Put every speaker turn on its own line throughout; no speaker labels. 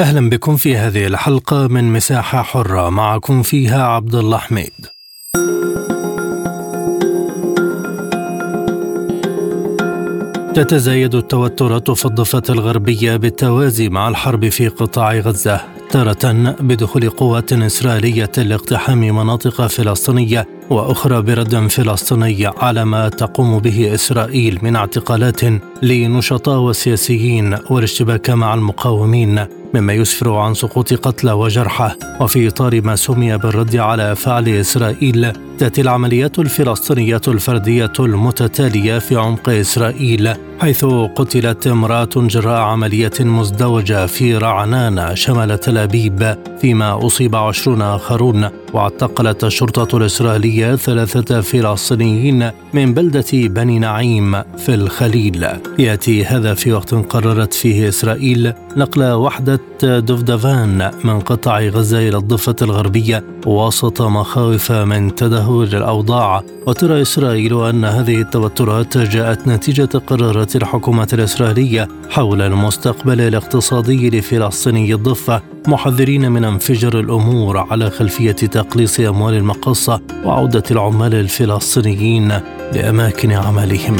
أهلا بكم في هذه الحلقة من مساحة حرة. معكم فيها عبد الله حميد. تتزايد التوترات في الضفة الغربية بالتوازي مع الحرب في قطاع غزة تارة بدخول قوات إسرائيلية لاقتحام مناطق فلسطينية وأخرى برد فلسطيني على ما تقوم به إسرائيل من اعتقالات لنشطاء وسياسيين والاشتباك مع المقاومين مما يسفر عن سقوط قتلى وجرحى. وفي إطار ما سمي بالرد على فعل إسرائيل تأتي العمليات الفلسطينية الفردية المتتالية في عمق إسرائيل حيث قتلت امرأة جراء عملية مزدوجة في رعنان شمال تل أبيب. فيما أصيب عشرون آخرون واعتقلت الشرطة الإسرائيلية ثلاثة فلسطينيين من بلدة بني نعيم في الخليل. يأتي هذا في وقت قررت فيه إسرائيل نقل وحدة دفدفان من قطاع غزة إلى الضفة الغربية وسط مخاوف من تدهور الأوضاع. وترى إسرائيل أن هذه التوترات جاءت نتيجة قرارات الحكومة الإسرائيلية حول المستقبل الاقتصادي لفلسطيني الضفة محذرين من انفجار الأمور على خلفية تقليص أموال المقصة وعودة العمال الفلسطينيين لأماكن عملهم.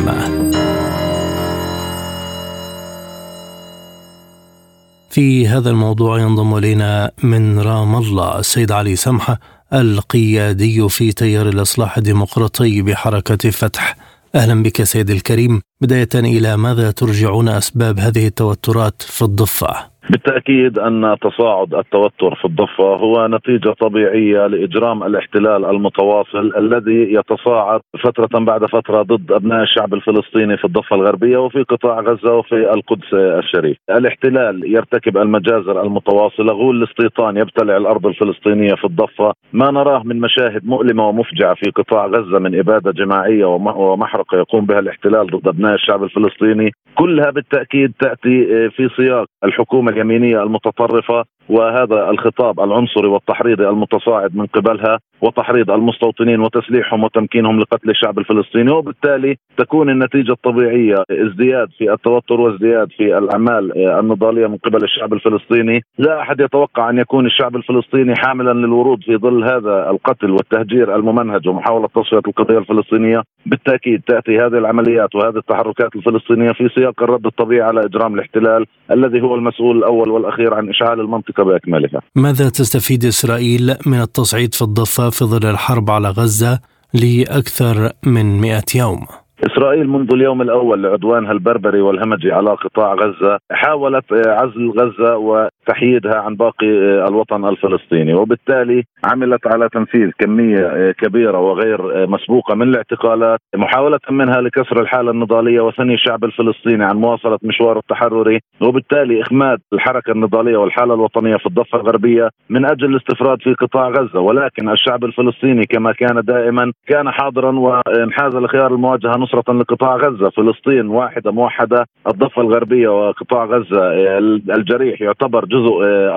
في هذا الموضوع ينضم إلينا من رام الله السيد علي سمحه القيادي في تيار الإصلاح الديمقراطي بحركة فتح. أهلا بك سيد الكريم، بداية إلى ماذا ترجعون أسباب هذه التوترات في الضفة؟
بالتأكيد أن تصاعد التوتر في الضفة هو نتيجة طبيعية لإجرام الاحتلال المتواصل الذي يتصاعد فترة بعد فترة ضد أبناء الشعب الفلسطيني في الضفة الغربية وفي قطاع غزة وفي القدس الشريف. الاحتلال يرتكب المجازر المتواصلة، غول الاستيطان يبتلع الأرض الفلسطينية في الضفة، ما نراه من مشاهد مؤلمة ومفجعة في قطاع غزة من إبادة جماعية ومحرقة يقوم بها الاحتلال ضد أبناء الشعب الفلسطيني، كلها بالتأكيد تأتي في سياق الحكومة اليمينية المتطرفة وهذا الخطاب العنصري والتحريضي المتصاعد من قبلها وتحريض المستوطنين وتسليحهم وتمكينهم لقتل الشعب الفلسطيني وبالتالي تكون النتيجة الطبيعية ازدياد في التوتر وازدياد في الأعمال النضالية من قبل الشعب الفلسطيني، لا أحد يتوقع أن يكون الشعب الفلسطيني حاملا للورود في ظل هذا القتل والتهجير الممنهج ومحاولة تصفية القضية الفلسطينية، بالتأكيد تأتي هذه العمليات وهذه التحركات الفلسطينية في سياق الرد الطبيعي على إجرام الاحتلال الذي هو المسؤول الأول والأخير عن إشعال باكملها.
ماذا تستفيد إسرائيل من التصعيد في الضفة في ظل الحرب على غزة لأكثر من 100 يوم؟
إسرائيل منذ اليوم الأول لعدوانها البربري والهمجي على قطاع غزة حاولت عزل غزة وتحييدها عن باقي الوطن الفلسطيني. وبالتالي عملت على تنفيذ كمية كبيرة وغير مسبوقة من الاعتقالات محاولة منها لكسر الحالة النضالية وثني الشعب الفلسطيني عن مواصلة مشوار التحرري. وبالتالي إخماد الحركة النضالية والحالة الوطنية في الضفة الغربية من أجل الاستفراد في قطاع غزة. ولكن الشعب الفلسطيني كما كان دائما كان حاضرا وانحاز لخيار المواجهة نصرة لقطاع غزة. فلسطين واحدة موحدة الضفة الغربية وقطاع غزة الجريح يعتبر جزء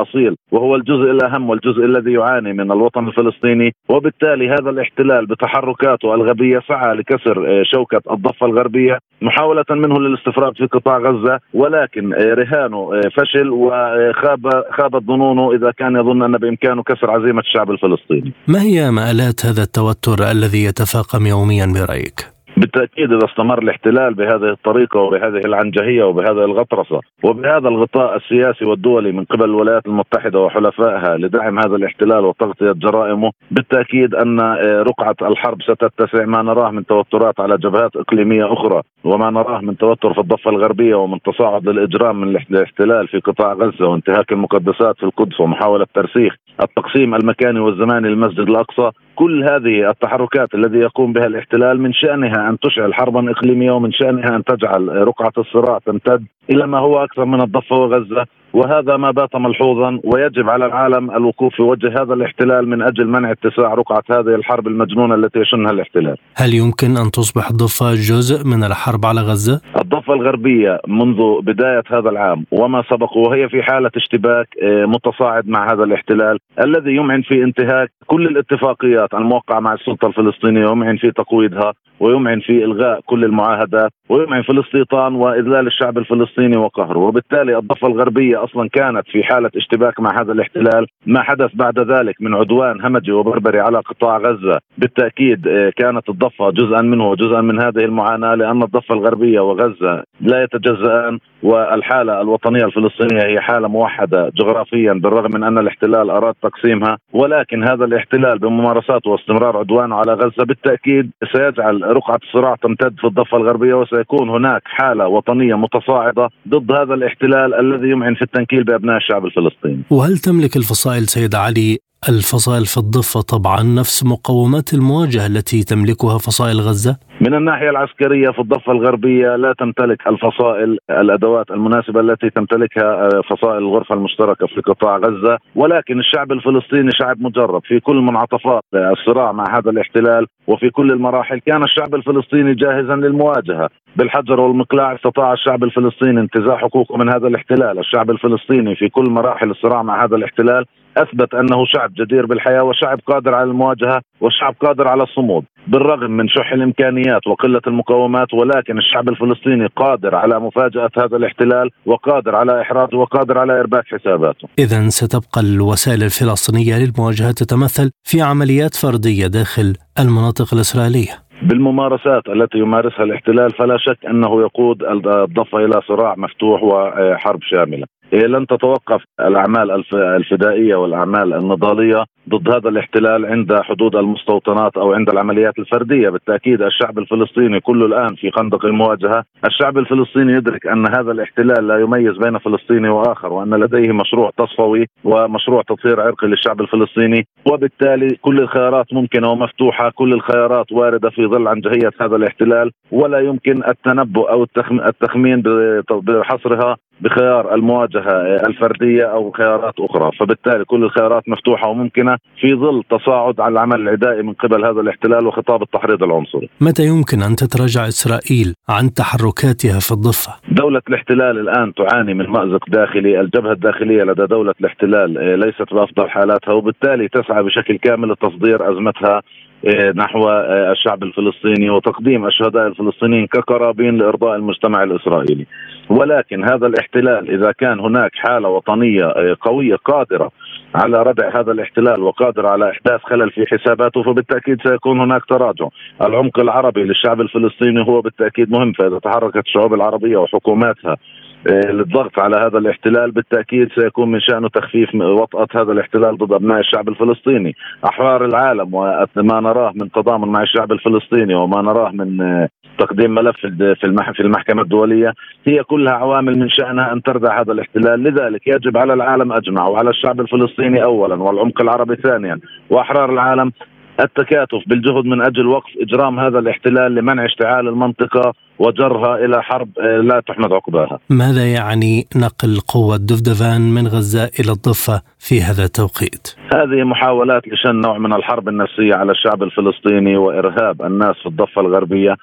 أصيل وهو الجزء الأهم والجزء الذي يعاني من الوطن الفلسطيني وبالتالي هذا الاحتلال بتحركاته الغبية سعى لكسر شوكة الضفة الغربية محاولة منه للاستفراد في قطاع غزة ولكن رهانه فشل وخاب خابت ظنونه إذا كان يظن أن بإمكانه كسر عزيمة الشعب الفلسطيني
ما هي مآلات هذا التوتر الذي يتفاقم يوميا برأيك؟
بالتأكيد إذا استمر الاحتلال بهذه الطريقة وبهذه العنجهية وبهذه الغطرسة وبهذا الغطاء السياسي والدولي من قبل الولايات المتحدة وحلفائها لدعم هذا الاحتلال وتغطية جرائمه بالتأكيد أن رقعة الحرب ستتسع ما نراه من توترات على جبهات إقليمية أخرى وما نراه من توتر في الضفة الغربية ومن تصاعد للإجرام من الاحتلال في قطاع غزة وانتهاك المقدسات في القدس ومحاولة ترسيخ التقسيم المكاني والزماني للمسجد الأقصى كل هذه التحركات الذي يقوم بها الاحتلال من شأنها أن تشعل حربا إقليمية ومن شأنها أن تجعل رقعة الصراع تمتد إلى ما هو أكثر من الضفة وغزة. وهذا ما بات ملحوظا ويجب على العالم الوقوف في وجه هذا الاحتلال من أجل منع اتساع رقعة هذه الحرب المجنونة التي يشنها الاحتلال.
هل يمكن أن تصبح الضفه جزء من الحرب على غزة؟
الضفة الغربية منذ بداية هذا العام وما سبق وهي في حالة اشتباك آه، متصاعد مع هذا الاحتلال الذي يمعن في انتهاك كل الاتفاقيات الموقعة مع السلطة الفلسطينية ويمعن في تقويضها ويمعن في إلغاء كل المعاهدات ويمعن في الاستيطان وإذلال الشعب الفلسطيني وقهره. وبالتالي الضفة الغربية أصلا كانت في حالة اشتباك مع هذا الاحتلال. ما حدث بعد ذلك من عدوان همجي وبربري على قطاع غزة. بالتأكيد آه، كانت الضفة جزءا منه وجزءا من هذه المعاناة لأن الضفة الغربية وغزة لا يتجزئان والحالة الوطنية الفلسطينية هي حالة موحدة جغرافيا بالرغم من أن الاحتلال أراد تقسيمها. ولكن هذا الاحتلال بممارساته واستمرار عدوانه على غزة بالتأكيد سيجعل رقعة الصراع تمتد في الضفة الغربية. وسيكون هناك حالة وطنية متصاعدة ضد هذا الاحتلال الذي يمعن في التنكيل بأبناء الشعب الفلسطيني.
وهل تملك الفصائل سيد علي الفصائل في الضفة طبعا نفس مقومات المواجهة التي تملكها فصائل غزة؟
من الناحية العسكرية في الضفة الغربية لا تمتلك الفصائل الأدوات المناسبة التي تمتلكها آه، فصائل الغرفة المشتركة في قطاع غزة. ولكن الشعب الفلسطيني شعب مجرب في كل منعطفات الصراع مع هذا الاحتلال وفي كل المراحل. كان الشعب الفلسطيني جاهزا للمواجهة. بالحجر والمقلاع استطاع الشعب الفلسطيني انتزاع حقوقه من هذا الاحتلال. الشعب الفلسطيني في كل مراحل الصراع مع هذا الاحتلال أثبت أنه شعب جدير بالحياة وشعب قادر على المواجهة وشعب قادر على الصمود. بالرغم من شح الإمكانيات وقلة المقومات ولكن الشعب الفلسطيني قادر على مفاجأة هذا الاحتلال وقادر على احراجه وقادر على إرباك حساباته.
اذا ستبقى الوسائل الفلسطينية للمواجهة تتمثل في عمليات فردية داخل المناطق الإسرائيلية.
بالممارسات التي يمارسها الاحتلال فلا شك أنه يقود الضفة إلى صراع مفتوح وحرب شاملة. لن تتوقف الأعمال الفدائية والأعمال النضالية ضد هذا الاحتلال عند حدود المستوطنات أو عند العمليات الفردية، بالتأكيد الشعب الفلسطيني كله الآن في خندق المواجهة، الشعب الفلسطيني يدرك أن هذا الاحتلال لا يميز بين فلسطيني وآخر وأن لديه مشروع تصفوي ومشروع تطهير عرقي للشعب الفلسطيني، وبالتالي كل الخيارات ممكنة ومفتوحة، كل الخيارات واردة في ظل عنجهيه هذا الاحتلال، ولا يمكن التنبؤ أو التخمين بحصرها بخيار المواجهة الفردية أو خيارات أخرى، فبالتالي كل الخيارات مفتوحة وممكنة في ظل تصاعد على العمل العدائي من قبل هذا الاحتلال وخطاب التحريض العنصري.
متى يمكن أن تتراجع إسرائيل عن تحركاتها في الضفة؟
دولة الاحتلال الآن تعاني من مأزق داخلي، الجبهة الداخلية لدى دولة الاحتلال آه، ليست بأفضل حالاتها وبالتالي تسعى بشكل كامل لتصدير أزمتها نحو آه، الشعب الفلسطيني وتقديم الشهداء الفلسطينيين كقرابين لإرضاء المجتمع الإسرائيلي. ولكن هذا الاحتلال إذا كان هناك حالة وطنية آه، قوية قادرة على ردع هذا الاحتلال وقادر على إحداث خلل في حساباته فبالتأكيد سيكون هناك تراجع، العمق العربي للشعب الفلسطيني هو بالتأكيد مهم فإذا تحركت الشعوب العربية وحكوماتها آه، للضغط على هذا الاحتلال بالتأكيد سيكون من شأنه تخفيف وطأة هذا الاحتلال ضد أبناء الشعب الفلسطيني، احرار العالم وما نراه من تضامن مع الشعب الفلسطيني وما نراه من آه، تقديم ملف في المحكمة الدولية هي كلها عوامل من شأنها أن تردع هذا الاحتلال، لذلك يجب على العالم أجمع وعلى الشعب الفلسطيني اولا والعمق العربي ثانيا وأحرار العالم التكاتف بالجهد من أجل وقف إجرام هذا الاحتلال لمنع اشتعال المنطقة وجرها إلى حرب آه، لا تحمد عقباها.
ماذا يعني نقل قوة دفدفان من غزة إلى الضفة في هذا التوقيت؟
هذه محاولات لشن نوع من الحرب النفسية على الشعب الفلسطيني وإرهاب الناس في الضفة الغربية.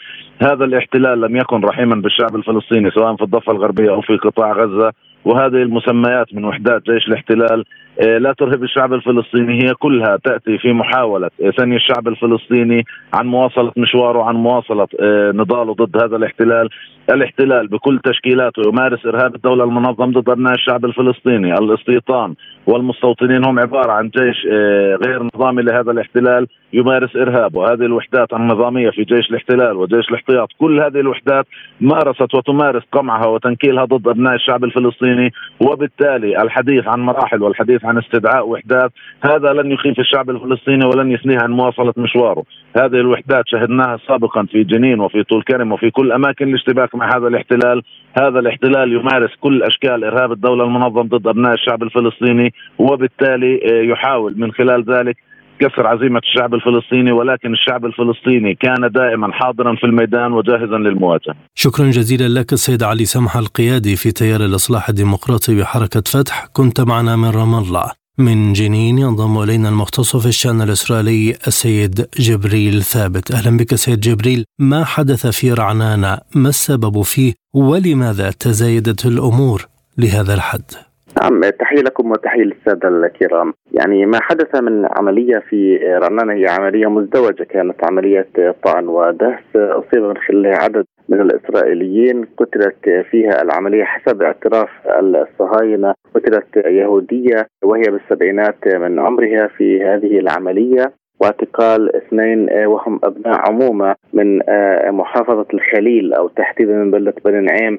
هذا الاحتلال لم يكن رحيما بالشعب الفلسطيني سواء في الضفة الغربية أو في قطاع غزة وهذه المسميات من وحدات جيش الاحتلال لا ترهب الشعب الفلسطيني. هي كلها تأتي في محاولة. ثني الشعب الفلسطيني عن مواصلة مشواره عن مواصلة آه، نضاله ضد هذا الاحتلال، الاحتلال بكل تشكيلاته يمارس إرهاب الدولة المنظم ضد أبناء الشعب الفلسطيني، الاستيطان والمستوطنين هم عبارة عن جيش آه، غير نظامي لهذا الاحتلال يمارس ارهاب وهذه الوحدات النظامية في جيش الاحتلال وجيش الاحتياط، كل هذه الوحدات مارست وتمارس قمعها وتنكيلها ضد أبناء الشعب الفلسطيني. وبالتالي الحديث عن مراحل والحديث عن استدعاء وحدات هذا لن يخيف الشعب الفلسطيني ولن يثنيه عن مواصلة مشواره، هذه الوحدات شهدناها سابقا في جنين وفي طول كرم وفي كل أماكن الاشتباك مع هذا الاحتلال، هذا الاحتلال يمارس كل أشكال إرهاب الدولة المنظم ضد أبناء الشعب الفلسطيني وبالتالي آه، يحاول من خلال ذلك كسر عزيمة الشعب الفلسطيني ولكن الشعب الفلسطيني كان دائما حاضرا في الميدان وجاهزا للمواجهة.
شكرا جزيلا لك السيد علي سمح القيادي في تيار الإصلاح الديمقراطي بحركة فتح كنت معنا من رام الله. من جنين ينضم إلينا المختص في الشأن الإسرائيلي السيد جبريل ثابت. أهلا بك سيد جبريل. ما حدث في رعنانه ما السبب فيه؟ ولماذا تزايدت الأمور لهذا الحد؟
نعم تحية لكم وتحية للسادة الكرام. يعني ما حدث من عملية في رنان هي عملية مزدوجة. كانت عملية طعن ودهس أصيب من خلالها عدد من الإسرائيليين. قتلت فيها العملية حسب اعتراف الصهاينة. قتلت يهودية وهي بالسبعينات من عمرها في هذه العملية. واعتقال اثنين آه، وهم أبناء عمومة من آه، محافظة الخليل أو تحديدا من بلدة بني نعيم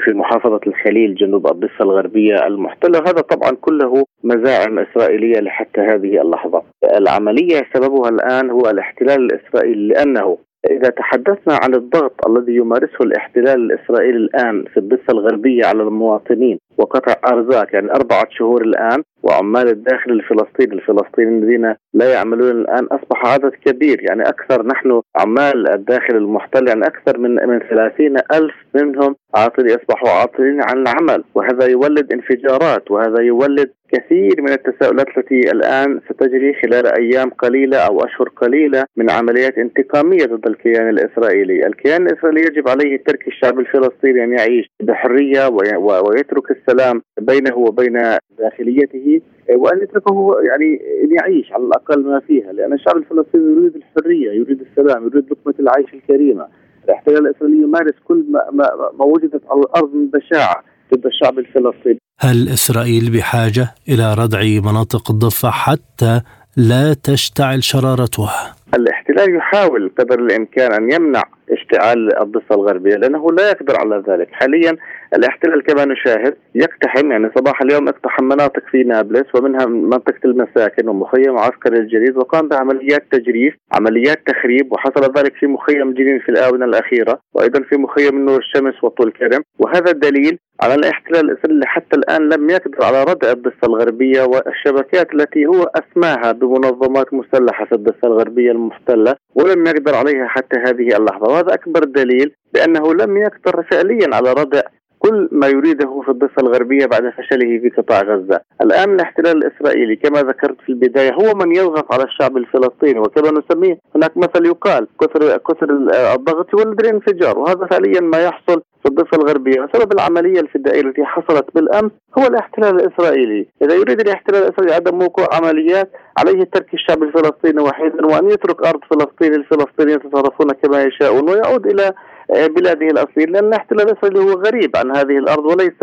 في محافظة الخليل جنوب الضفه الغربية المحتلة هذا طبعا كله مزاعم إسرائيلية لحتى هذه اللحظة. العملية سببها الآن هو الاحتلال الإسرائيلي لأنه إذا تحدثنا عن الضغط الذي يمارسه الاحتلال الإسرائيلي الآن في الضفة الغربية على المواطنين وقطع أرزاق يعني أربعة شهور الآن وعمال الداخل الفلسطيني الفلسطينيين الذين لا يعملون الآن أصبح عدد كبير يعني أكثر نحن عمال الداخل المحتل يعني أكثر من من ثلاثين ألف منهم عاطلين أصبحوا عاطلين عن العمل. وهذا يولد انفجارات وهذا يولد كثير من التساؤلات التي الآن ستجري خلال أيام قليلة أو أشهر قليلة من عمليات انتقامية ضد الكيان الإسرائيلي، الكيان الإسرائيلي يجب عليه ترك الشعب الفلسطيني أن يعيش بحرية ويترك السلام بينه وبين داخليته وأن يتركه يعني إن يعيش على الأقل ما فيها، لأن الشعب الفلسطيني يريد الحرية، يريد السلام، يريد لقمة العيش الكريمة. الاحتلال الإسرائيلي يمارس كل ما, ما, ما وجدت على الأرض من بشاعة ضد الشعب الفلسطيني
هل إسرائيل بحاجة إلى ردع مناطق الضفة حتى لا تشتعل شرارتها؟
الاحتلال يحاول قدر الإمكان أن يمنع اشتعال الضفة الغربية لأنه لا يقدر على ذلك، حاليا الاحتلال كما نشاهد يقتحم يعني صباح اليوم اقتحم مناطق في نابلس ومنها منطقة المساكن ومخيم عسكري الجديد وقام بعمليات تجريف، عمليات تخريب وحصل ذلك في مخيم جنين في الآونة الأخيرة وأيضا في مخيم نور الشمس وطول كرم. وهذا دليل على الاحتلال الإسرائيلي حتى الآن لم يقدر على ردع الضفة الغربية والشبكات التي هو أسماها بمنظمات مسلحة في الضفة الغربية المحتلة ولم يقدر عليها حتى هذه اللحظة. وهذا أكبر دليل بأنه لم يقدر فعليا على ردع كل ما يريده في الضفة الغربية بعد فشله في قطاع غزة. الآن الاحتلال الإسرائيلي كما ذكرت في البداية هو من يضغط على الشعب الفلسطيني وكما نسميه هناك مثل يقال كثر كثر الضغط يولد الانفجار وهذا فعليا ما يحصل في الضفة الغربية. وسبب العملية الفدائية التي حصلت بالأمس هو الاحتلال الإسرائيلي. إذا يريد الاحتلال الإسرائيلي عدم وقوع عمليات عليه ترك الشعب الفلسطيني وحيدا وأن يترك أرض فلسطين الفلسطينيين يتصرفون كما يشاءون ويعود إلى بلاده الأصلية لأن الاحتلال الإسرائيلي هو غريب عن هذه الأرض وليس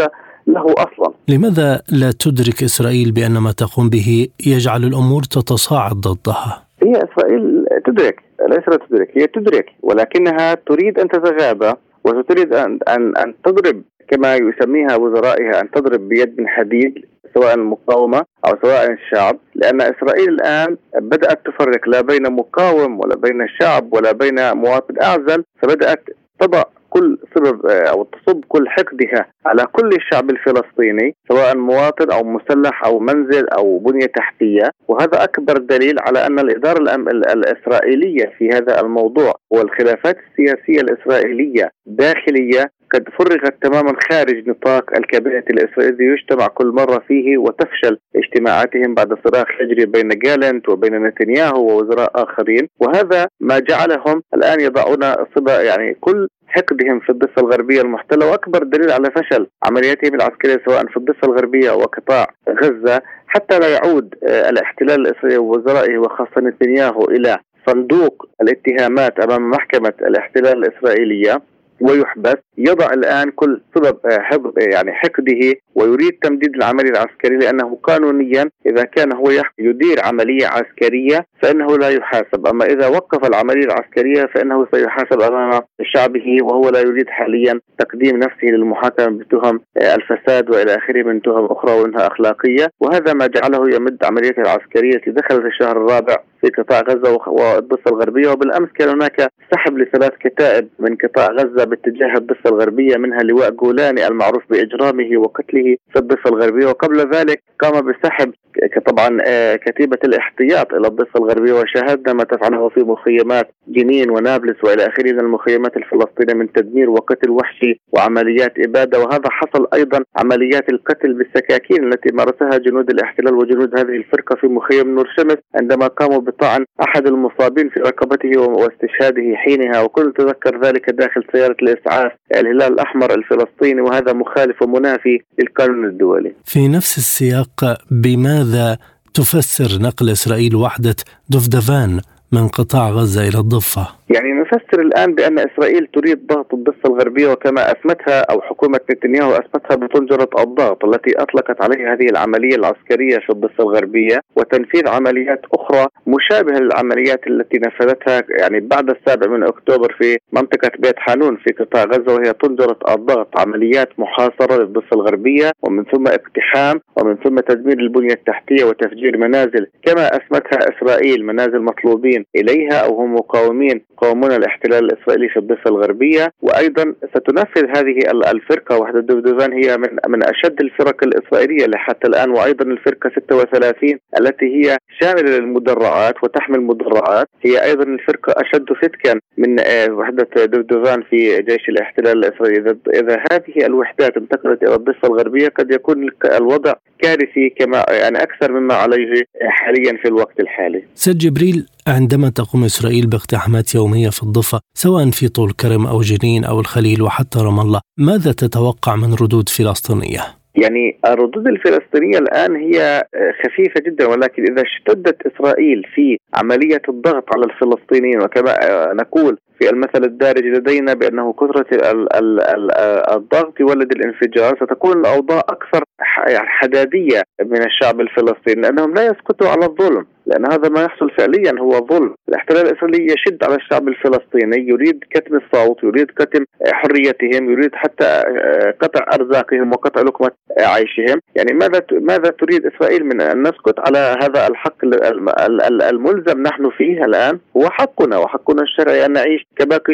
له أصلا.
لماذا لا تدرك إسرائيل بأن ما تقوم به يجعل الأمور تتصاعد ضدها؟
هي إسرائيل تدرك ليس لا تدرك هي تدرك ولكنها تريد أن تتغابى. وتريد أن, أن, أن تضرب كما يسميها وزرائها أن تضرب بيد من حديد سواء المقاومة أو سواء الشعب لأن إسرائيل الآن بدأت تفرق لا بين مقاوم ولا بين شعب ولا بين مواطن أعزل فبدأت تضع كل سبب آه، أو تصب كل حقدها على كل الشعب الفلسطيني سواء مواطن أو مسلح أو منزل أو بنية تحتية. وهذا أكبر دليل على أن الإدارة الإسرائيلية في هذا الموضوع والخلافات السياسية الإسرائيلية داخلية قد فرغت تماما خارج نطاق الكابينة الإسرائيلي يجتمع كل مرة فيه وتفشل اجتماعاتهم بعد صراخ يجري بين جالنت وبين نتنياهو ووزراء آخرين. وهذا ما جعلهم الآن يضعون صبا يعني كل حقدهم في الضفة الغربية المحتلة وأكبر دليل على فشل عملياتهم العسكرية سواء في الضفة الغربية وقطاع غزة حتى لا يعود آه، الاحتلال الإسرائيلي ووزرائه وخاصة نتنياهو إلى صندوق الاتهامات أمام محكمة الاحتلال الإسرائيلية. ويحبس. يضع الآن كل سبب آه، حفظ آه، يعني حقده ويريد تمديد العملية العسكرية لأنه قانونيا إذا كان هو يدير عملية عسكرية فإنه لا يحاسب، أما إذا وقف العملية العسكرية فإنه سيحاسب أمام شعبه وهو لا يريد حاليا تقديم نفسه للمحاكمة بتهم آه، الفساد وإلى آخره من تهم أخرى وإنها أخلاقية، وهذا ما جعله يمد عمليته العسكرية التي دخلت الشهر الرابع في قطاع غزه والضفه الغربية. وبالأمس كان هناك سحب لثلاث كتائب من قطاع غزة باتجاه الضفة الغربية منها لواء جولاني المعروف بإجرامه وقتله في الضفة الغربية. وقبل ذلك قام بسحب طبعا آه، كتيبة الاحتياط إلى الضفة الغربية وشاهدنا ما تفعله في مخيمات جنين ونابلس وإلى آخره من المخيمات الفلسطينية من تدمير وقتل وحشي وعمليات إبادة. وهذا حصل أيضا عمليات القتل بالسكاكين التي مارسها جنود الاحتلال وجنود هذه الفرقة في مخيم نور شمس عندما قاموا بطعن أحد المصابين في رقبته واستشهاده حينها. وكل تذكر ذلك داخل سيارة الإسعاف الهلال الأحمر الفلسطيني. وهذا مخالف ومنافي للقانون الدولي.
في نفس السياق بماذا تفسر نقل إسرائيل وحدة دفدفان من قطاع غزة إلى الضفة؟
يعني نفسر الآن بأن إسرائيل تريد ضغط الضفة الغربية وكما اثبتها أو حكومة نتنياهو اثبتها بطنجرة الضغط التي أطلقت عليها هذه العملية العسكرية في الضفة الغربية وتنفيذ عمليات أخرى مشابهة للعمليات التي نفذتها يعني بعد السابع من أكتوبر في منطقة بيت حانون في قطاع غزة وهي طنجرة الضغط. عمليات محاصرة للضفة الغربية ومن ثم اقتحام ومن ثم تدمير البنية التحتية وتفجير منازل. كما اثبتها إسرائيل منازل مطلوبين إليها أو هم مقاومين يقاومون الاحتلال الإسرائيلي في الضفه الغربية وأيضا ستنفذ هذه الفرقة وحدة الدبدبان هي من من أشد الفرق الإسرائيلية حتى الآن وأيضا الفرقة 36 التي هي شاملة للمدرعات وتحمل مدرعات هي أيضا الفرقة أشد فتكا من آه، وحدة دبدبان في جيش الاحتلال الإسرائيلي اذا هذه الوحدات انتقلت إلى الضفه الغربية قد يكون الوضع كارثي كما يعني أكثر مما عليه حاليا في الوقت الحالي.
سيد جبريل عندما تقوم إسرائيل باقتحامات يومية في الضفة سواء في طول كرم أو جنين أو الخليل وحتى رام الله ماذا تتوقع من ردود فلسطينية؟
يعني الردود الفلسطينية الآن هي خفيفة جدا ولكن إذا اشتدت إسرائيل في عملية الضغط على الفلسطينيين وكما نقول في المثل الدارج لدينا بأنه كثرة الضغط يولد الانفجار ستكون الأوضاع أكثر حدادية من الشعب الفلسطيني لأنهم لا يسكتوا على الظلم لأن هذا ما يحصل فعليا هو ظلم. الاحتلال الإسرائيلي يشد على الشعب الفلسطيني يريد كتم الصوت يريد كتم حريتهم يريد حتى آه، قطع أرزاقهم وقطع لقمة عيشهم. يعني ماذا ماذا تريد إسرائيل من أن نسكت على هذا الحق الملزم نحن فيه الآن؟ هو حقنا وحقنا الشرعي أن نعيش كباقي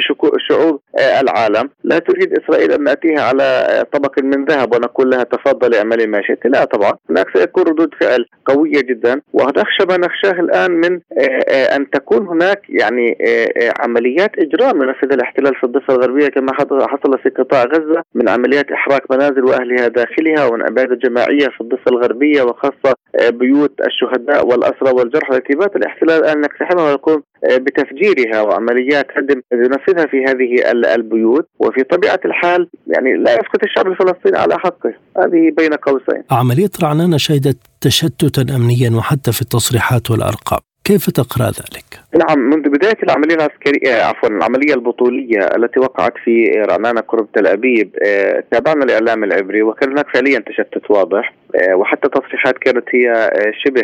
شعوب آه، العالم. لا تريد إسرائيل أن نأتيها على آه، طبق من ذهب ونقول لها تفضلي اعملي ما شئت. لا طبعا. هناك سيكون ردود فعل قوية جدا ونخشى ما نخشى. نخشاه الآن من آه، آه، أن تكون هناك يعني آه، عمليات إجرام ينفذ الاحتلال في الضفة الغربية كما حصل في قطاع غزة من عمليات إحراق منازل وأهلها داخلها ومن اباده جماعية في الضفة الغربية وخاصة بيوت الشهداء والأسرى والجرحى التي بات الاحتلال الآن يقتحمها ويقوم بتفجيرها وعمليات هدم ينفذها في هذه البيوت. وفي طبيعة الحال يعني لا يسقط الشعب الفلسطيني على حقه. هذه بين قوسين.
عملية رعنانه شهدت تشتتا أمنيا وحتى في التصريحات والأرقام كيف تقرأ ذلك؟
نعم منذ بداية العملية العسكرية عفوا العملية البطولية التي وقعت في رعنانه قرب تل أبيب آه، تابعنا الاعلام العبري وكان هناك فعليا تشتت واضح آه، وحتى تصريحات كانت هي آه، شبه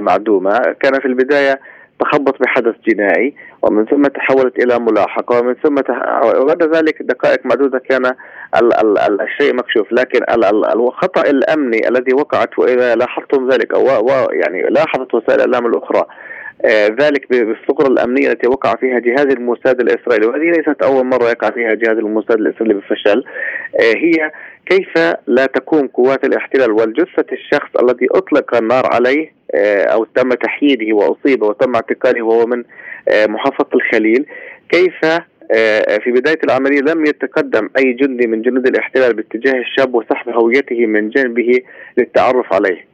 معدومة كان في البداية تخبط بحدث جنائي ومن ثم تحولت إلى ملاحقة ومن ثم تح... وبعد ذلك دقائق معدودة كان ال... ال... ال... الشيء مكشوف لكن ال... ال... الخطأ الأمني الذي وقعت وإذا لاحظتم ذلك أو و... يعني لاحظت وسائل الإعلام الأخرى ذلك بالثغرة الأمنية التي وقع فيها جهاز الموساد الإسرائيلي وهذه ليست أول مرة يقع فيها جهاز الموساد الإسرائيلي بفشل آه هي كيف لا تقوم قوات الاحتلال والجثة الشخص الذي أطلق النار عليه آه، أو تم تحييده وأصيب وتم اعتقاله وهو من آه، محافظة الخليل؟ كيف آه، في بداية العملية لم يتقدم أي جندي من جنود الاحتلال باتجاه الشاب وسحب هويته من جنبه للتعرف عليه.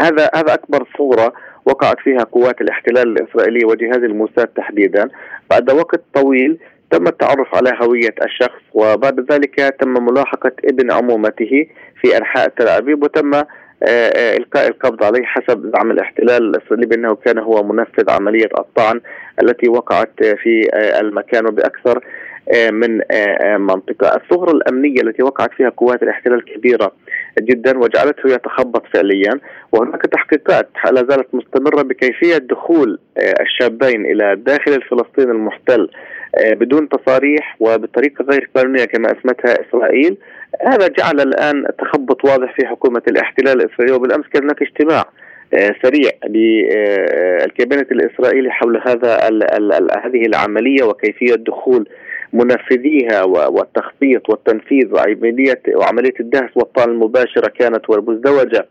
هذا هذا أكبر صورة وقعت فيها قوات الاحتلال الإسرائيلي وجهاز الموساد تحديدا. بعد وقت طويل تم التعرف على هوية الشخص وبعد ذلك تم ملاحقة ابن عمومته في أنحاء تل أبيب وتم آه، آه، إلقاء القبض عليه حسب زعم الاحتلال الإسرائيلي بأنه كان هو منفذ عملية الطعن التي وقعت في آه، المكان. وبأكثر من منطقة. الثغرة الأمنية التي وقعت فيها قوات الاحتلال كبيرة جدا وجعلته يتخبط فعليا وهناك تحقيقات لا زالت مستمرة بكيفية دخول الشابين إلى داخل الفلسطيني المحتل بدون تصاريح وبطريقة غير قانونية كما أسمتها إسرائيل. هذا جعل الآن تخبط واضح في حكومة الاحتلال الإسرائيلي وبالأمس كان هناك اجتماع سريع للكابينة الإسرائيلي حول هذا هذه العملية وكيفية دخول منفذيها والتخطيط والتنفيذ وعملية وعملية الدهس والطعن المباشرة كانت والمزدوجة.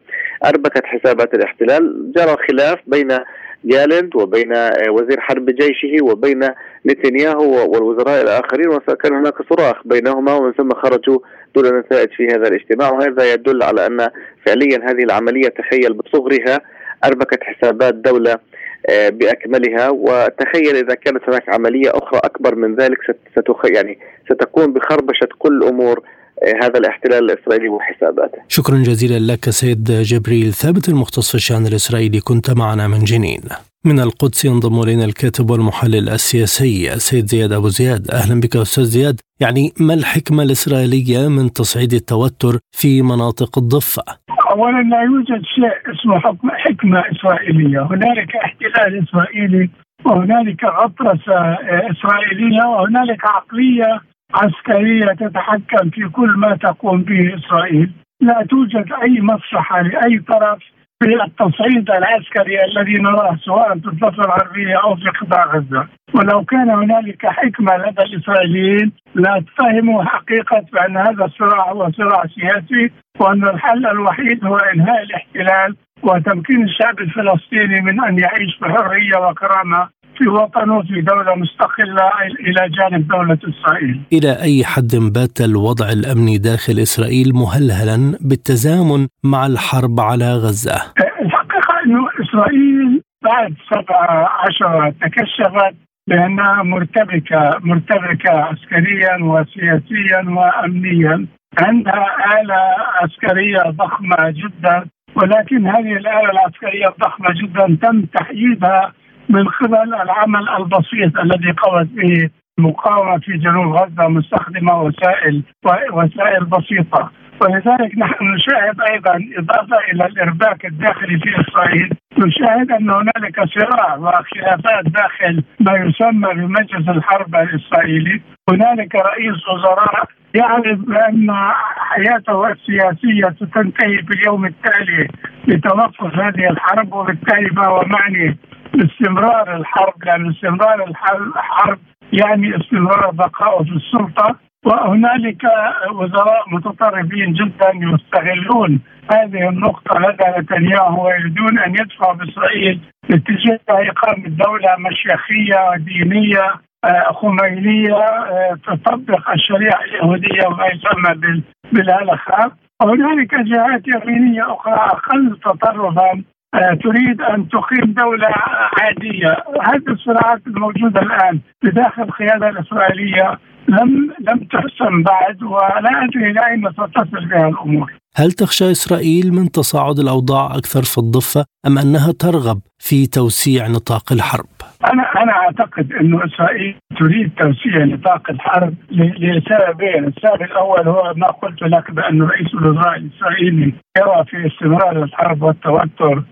أربكت حسابات الاحتلال جرى خلاف بين جالنت وبين وزير حرب جيشه وبين نتنياهو والوزراء الآخرين وكان هناك صراخ بينهما ومن ثم خرجوا دون نتائج في هذا الاجتماع. وهذا يدل على أن فعليا هذه العملية تخيل بصغرها أربكت حسابات دولة آه، بأكملها وتخيل إذا كانت هناك عملية أخرى أكبر من ذلك ستخ... يعني ستكون بخربشة كل أمور آه، هذا الاحتلال الإسرائيلي وحساباته.
شكرا جزيلا لك سيد جبريل ثابت المختص في الشأن الإسرائيلي كنت معنا من جنين. من القدس ينضم إلينا الكاتب والمحلل السياسي السيد زياد أبو زياد. أهلا بك أستاذ زياد. يعني ما الحكمة الإسرائيلية من تصعيد التوتر في مناطق الضفة؟
اولا لا يوجد شيء اسمه حكم حكمة إسرائيلية، هنالك احتلال إسرائيلي وهنالك غطرسة إسرائيلية وهنالك عقلية عسكرية تتحكم في كل ما تقوم به إسرائيل، لا توجد أي مصلحة لأي طرف في التصعيد العسكري الذي نراه سواء في الضفه الغربية أو في قطاع غزة، ولو كان هنالك حكمة لدى الإسرائيليين لاتفهموا حقيقة بأن هذا الصراع هو صراع سياسي وأن الحل الوحيد هو إنهاء الاحتلال وتمكين الشعب الفلسطيني من أن يعيش بحرية وكرامة في وطنه في دولة مستقلة إلى جانب دولة إسرائيل.
إلى أي حد بات الوضع الأمني داخل إسرائيل مهلهلا بالتزامن مع الحرب على غزة؟
الحقيقة أنه إسرائيل بعد 17 تكشفت بأنها مرتبكة مرتبكة عسكريا وسياسيا وأمنيا. عندها آلة عسكرية ضخمة جدا ولكن هذه الآلة العسكرية الضخمة جدا تم تحييدها من قبل العمل البسيط الذي قامت به المقاومة في جنوب غزة مستخدمة وسائل وسائل بسيطة. ولذلك نحن نشاهد أيضا إضافة إلى الإرباك الداخلي في إسرائيل. نشاهد أن هنالك صراع وخلافات داخل ما يسمى بمجلس الحرب الإسرائيلي. هنالك رئيس وزراء يعرف بأن حياته السياسية ستنتهي في اليوم التالي لتوقف هذه الحرب وبالتالي فهو معني باستمرار الحرب لأن استمرار الحرب يعني استمرار بقائه في السلطة. وهنالك وزراء متطرفين جدا يستغلون هذه النقطة لدى نتنياهو ويريدون أن يدفعوا بإسرائيل باتجاه إقامة دولة مشيخية دينية آه، خمينية آه، تطبق الشريعة اليهودية وما يسمى بالهلخة. وهنالك جهات يمينية أخرى أقل تطرفا تريد أن تقيم دولة عادية، هذه الصراعات الموجودة الآن بداخل القيادة الإسرائيلية لم لم تحسم بعد ولا أدري إلى أين ستصل بها الأمور.
هل تخشى إسرائيل من تصاعد الأوضاع أكثر في الضفة أم أنها ترغب في توسيع نطاق الحرب؟
أنا أنا أعتقد انه إسرائيل تريد توسيع نطاق الحرب لسببين، السبب الأول هو ما قلت لك بأن رئيس الوزراء الإسرائيلي يرى في استمرار الحرب والتوتر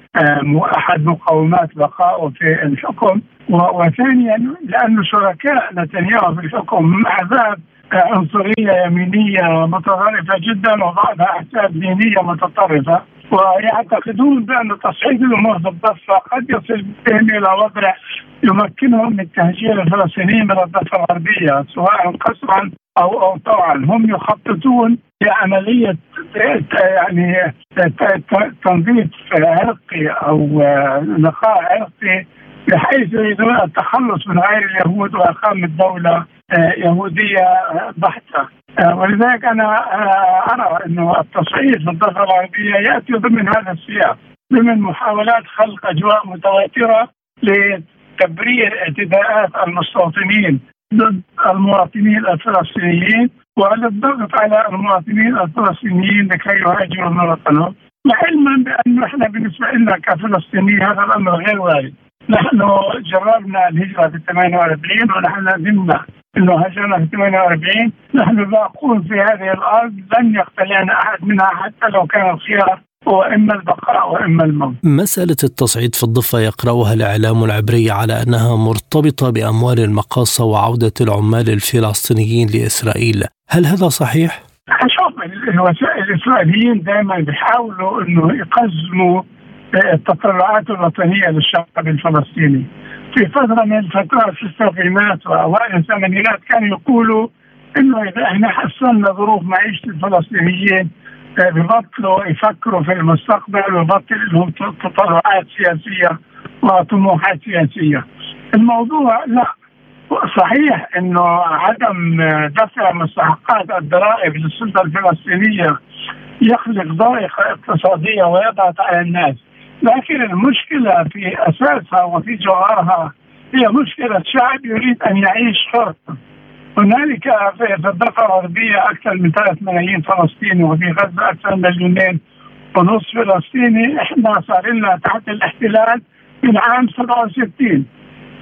احد مقومات بقائه في الحكم وثانيا لأن شركاء نتنياهو في الحكم أحزاب عنصرية يمينية متطرفة جدا وبعضها أحزاب دينية متطرفة ويعتقدون بأن تصعيد الأمور في الضفة قد يصل بهم إلى وضع يمكنهم من تهجير الفلسطينيين من الضفة الغربية سواء قسرا أو أو طوعا. هم يخططون لعملية يعني تنظيف عرقي أو نقاء عرقي بحيث يريدون التخلص من غير اليهود وإقامة دولة يهودية بحتة. ولذلك أنا أرى إنه التصعيد في الضفة الغربيه يأتي ضمن هذا السياق ضمن محاولات خلق أجواء متواترة لتبرير اعتداءات المستوطنين ضد المواطنين الفلسطينيين وللضغط على المواطنين الفلسطينيين لكي يهاجروا من وطنهم. لعلما بانه إحنا بالنسبة لنا كفلسطينيين هذا الأمر غير وارد. نحن جربنا الهجرة في 48 ونحن ندمنا إنه هجرنا في 48 نحن باقون في هذه الأرض لن يقتلعنا أحد منها حتى لو كان الخيار هو إما البقاء وإما الموت.
مسألة التصعيد في الضفة يقرأها الإعلام العبري على أنها مرتبطة بأموال المقاصة وعودة العمال الفلسطينيين لإسرائيل، هل هذا صحيح؟
شوف الإسرائيليين دائما بيحاولوا إنه يقزموا التطلعات الوطنية للشعب الفلسطيني في فترة من الفترات في السبعينات واوائل الثمانينات كانوا يقولوا إنه إذا إحنا حسنا ظروف معيشة الفلسطينيين آه، ببطلوا يفكروا في المستقبل وبطل لهم تطلعات سياسية وطموحات سياسية. الموضوع لا صحيح إنه عدم دفع مستحقات الضرائب للسلطة الفلسطينية يخلق ضائقة اقتصادية ويضغط على الناس لكن المشكلة في أساسها وفي جوهرها هي مشكلة شعب يريد أن يعيش حر هنالك في الضفه الغربية أكثر من 3 ملايين فلسطيني وفي غزة أكثر من مليونين. ونصف فلسطيني إحنا صار لنا تحت الاحتلال من عام 67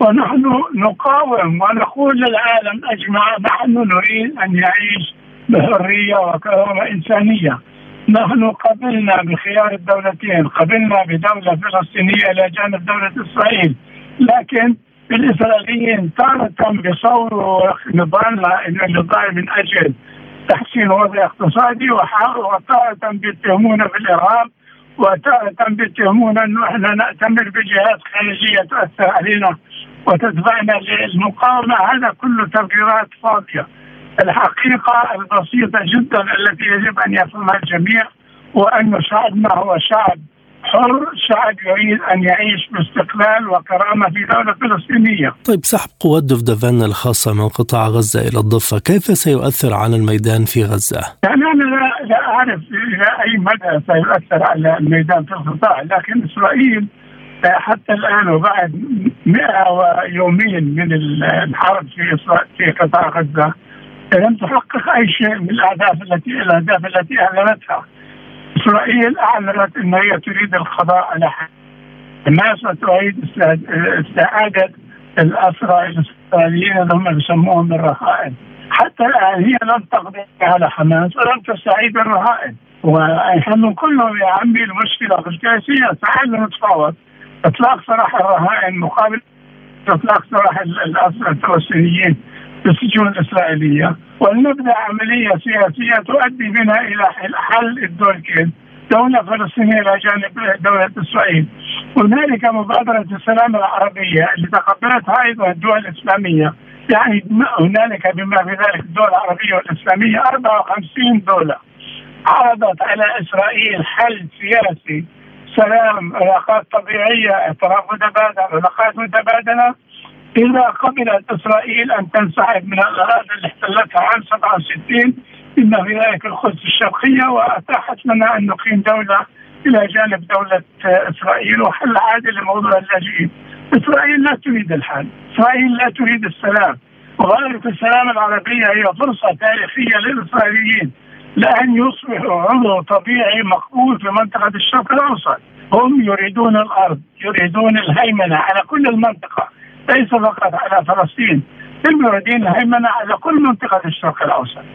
ونحن نقاوم ونقول للعالم أجمع نحن نريد أن يعيش بحرية وكرامة إنسانية. نحن قبلنا بخيار الدولتين قبلنا بدولة فلسطينية إلى جانب دولة إسرائيل. لكن الإسرائيليين تارة نضالنا النضال من أجل تحسين وضع اقتصادي وتارة بيتهمونا بالإرهاب وتارة بيتهمونا أنه إحنا نأتمر بجهات خارجية تؤثر علينا وتدفعنا للمقاومة. هذا كله تبريرات فاضية. الحقيقة البسيطة جدا التي يجب أن يفهمها الجميع وأن شعبنا هو شعب حر شعب يريد أن يعيش باستقلال وكرامة في دولة فلسطينية
طيب سحب قوات دفدفان الخاصة من قطاع غزة إلى الضفة كيف سيؤثر على الميدان في غزة؟
يعني أنا لا, لا أعرف إلى أي مدى سيؤثر على الميدان في القطاع لكن إسرائيل حتى الآن وبعد 100 يومين من الحرب في في قطاع غزة لم تحقق أي شيء من الأهداف التي الأهداف التي أعلنتها. إسرائيل أعلنت إن هي تريد القضاء على الناس وتريد استعادة الأسرى الإسرائيليين اللي هم يسموهم الرهائن. حتى الآن هي لم تقضي على حماس ولم تستعيد الرهائن. ونحن نقول لهم يا عمي المشكلة في السياسيه تعالوا نتفاوض إطلاق سراح الرهائن مقابل إطلاق سراح الأسرى الفلسطينيين في السجون الإسرائيلية ولنبدأ عملية سياسية تؤدي بنا إلى حل الدولتين دولة فلسطينية إلى جانب دولة إسرائيل. هنالك مبادرة السلام العربية اللي تقبلتها أيضا الدول الإسلامية. يعني هنالك بما في ذلك الدول العربية والإسلامية 54 دولة عرضت على إسرائيل حل سياسي. سلام علاقات طبيعية اعتراف متبادل علاقات متبادلة. إذا قبلت إسرائيل أن تنسحب من الأراضي اللي احتلتها عام 67 إن في ذلك القدس الشرقية وأتاحت لنا أن نقيم دولة إلى جانب دولة إسرائيل وحل عادل لموضوع اللاجئين. إسرائيل لا تريد الحل. إسرائيل لا تريد السلام. وغاية السلام العربية هي فرصة تاريخية للإسرائيليين لأن يصبحوا عضو طبيعي مقبول في منطقة الشرق الأوسط. هم يريدون الأرض يريدون الهيمنة على كل المنطقة. ليس فقط على فلسطين المرادين الهيمنة على كل منطقة الشرق الأوسط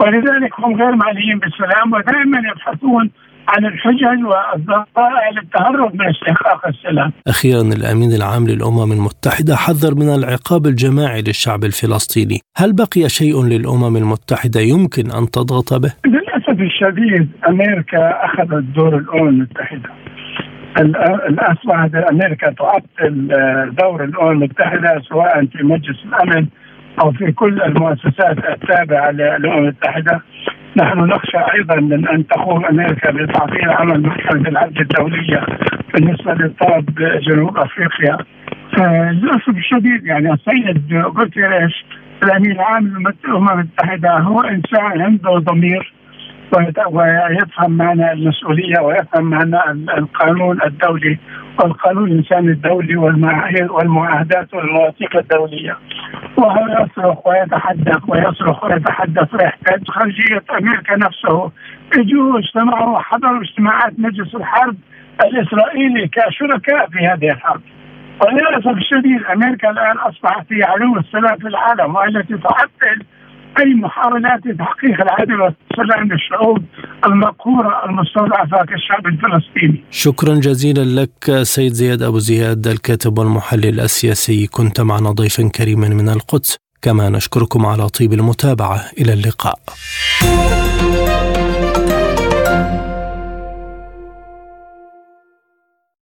ولذلك هم غير معنيين بالسلام ودائما يبحثون عن الحجج والذرائع للتهرب من استحقاق السلام.
أخيرا الأمين العام للأمم المتحدة حذر من العقاب الجماعي للشعب الفلسطيني، هل بقي شيء للأمم المتحدة يمكن أن تضغط به؟
للأسف الشديد أمريكا أخذت دور الأمم المتحدة. الان اصبحت أمريكا تعطل دور الامم المتحده سواء في مجلس الأمن أو في كل المؤسسات التابعة للأمم المتحدة. نحن نخشى أيضا من أن تقوم أمريكا بتعطيل عمل محكمة العدل الدولية بالنسبة لطلب جنوب أفريقيا. للأسف الشديد يعني السيد غوتيريش الأمين العام للأمم المتحدة هو إنسان عنده ضمير ويفهم معنى المسؤولية ويفهم معنى القانون الدولي. والقانون الإنساني الدولي والمعاهد والمعاهدات والمواثيق الدولية. وهو يصرخ ويتحدث ويصرخ ويتحدث ويحتاج خارجية أمريكا نفسه. اجوا اجتمعوا وحضروا اجتماعات مجلس الحرب الإسرائيلي كشركاء في هذه الحرب. وللأسف الشديد أمريكا الآن أصبحت هي علو السلام في العالم والتي تعطل أي محاولات لتحقيق العدل والسلام للشعوب المقهورة المستضعفه كالشعب الفلسطيني.
شكرا جزيلا لك سيد زياد أبو زياد الكاتب والمحلل السياسي كنت معنا ضيفا كريما من القدس كما نشكركم على طيب المتابعة إلى اللقاء.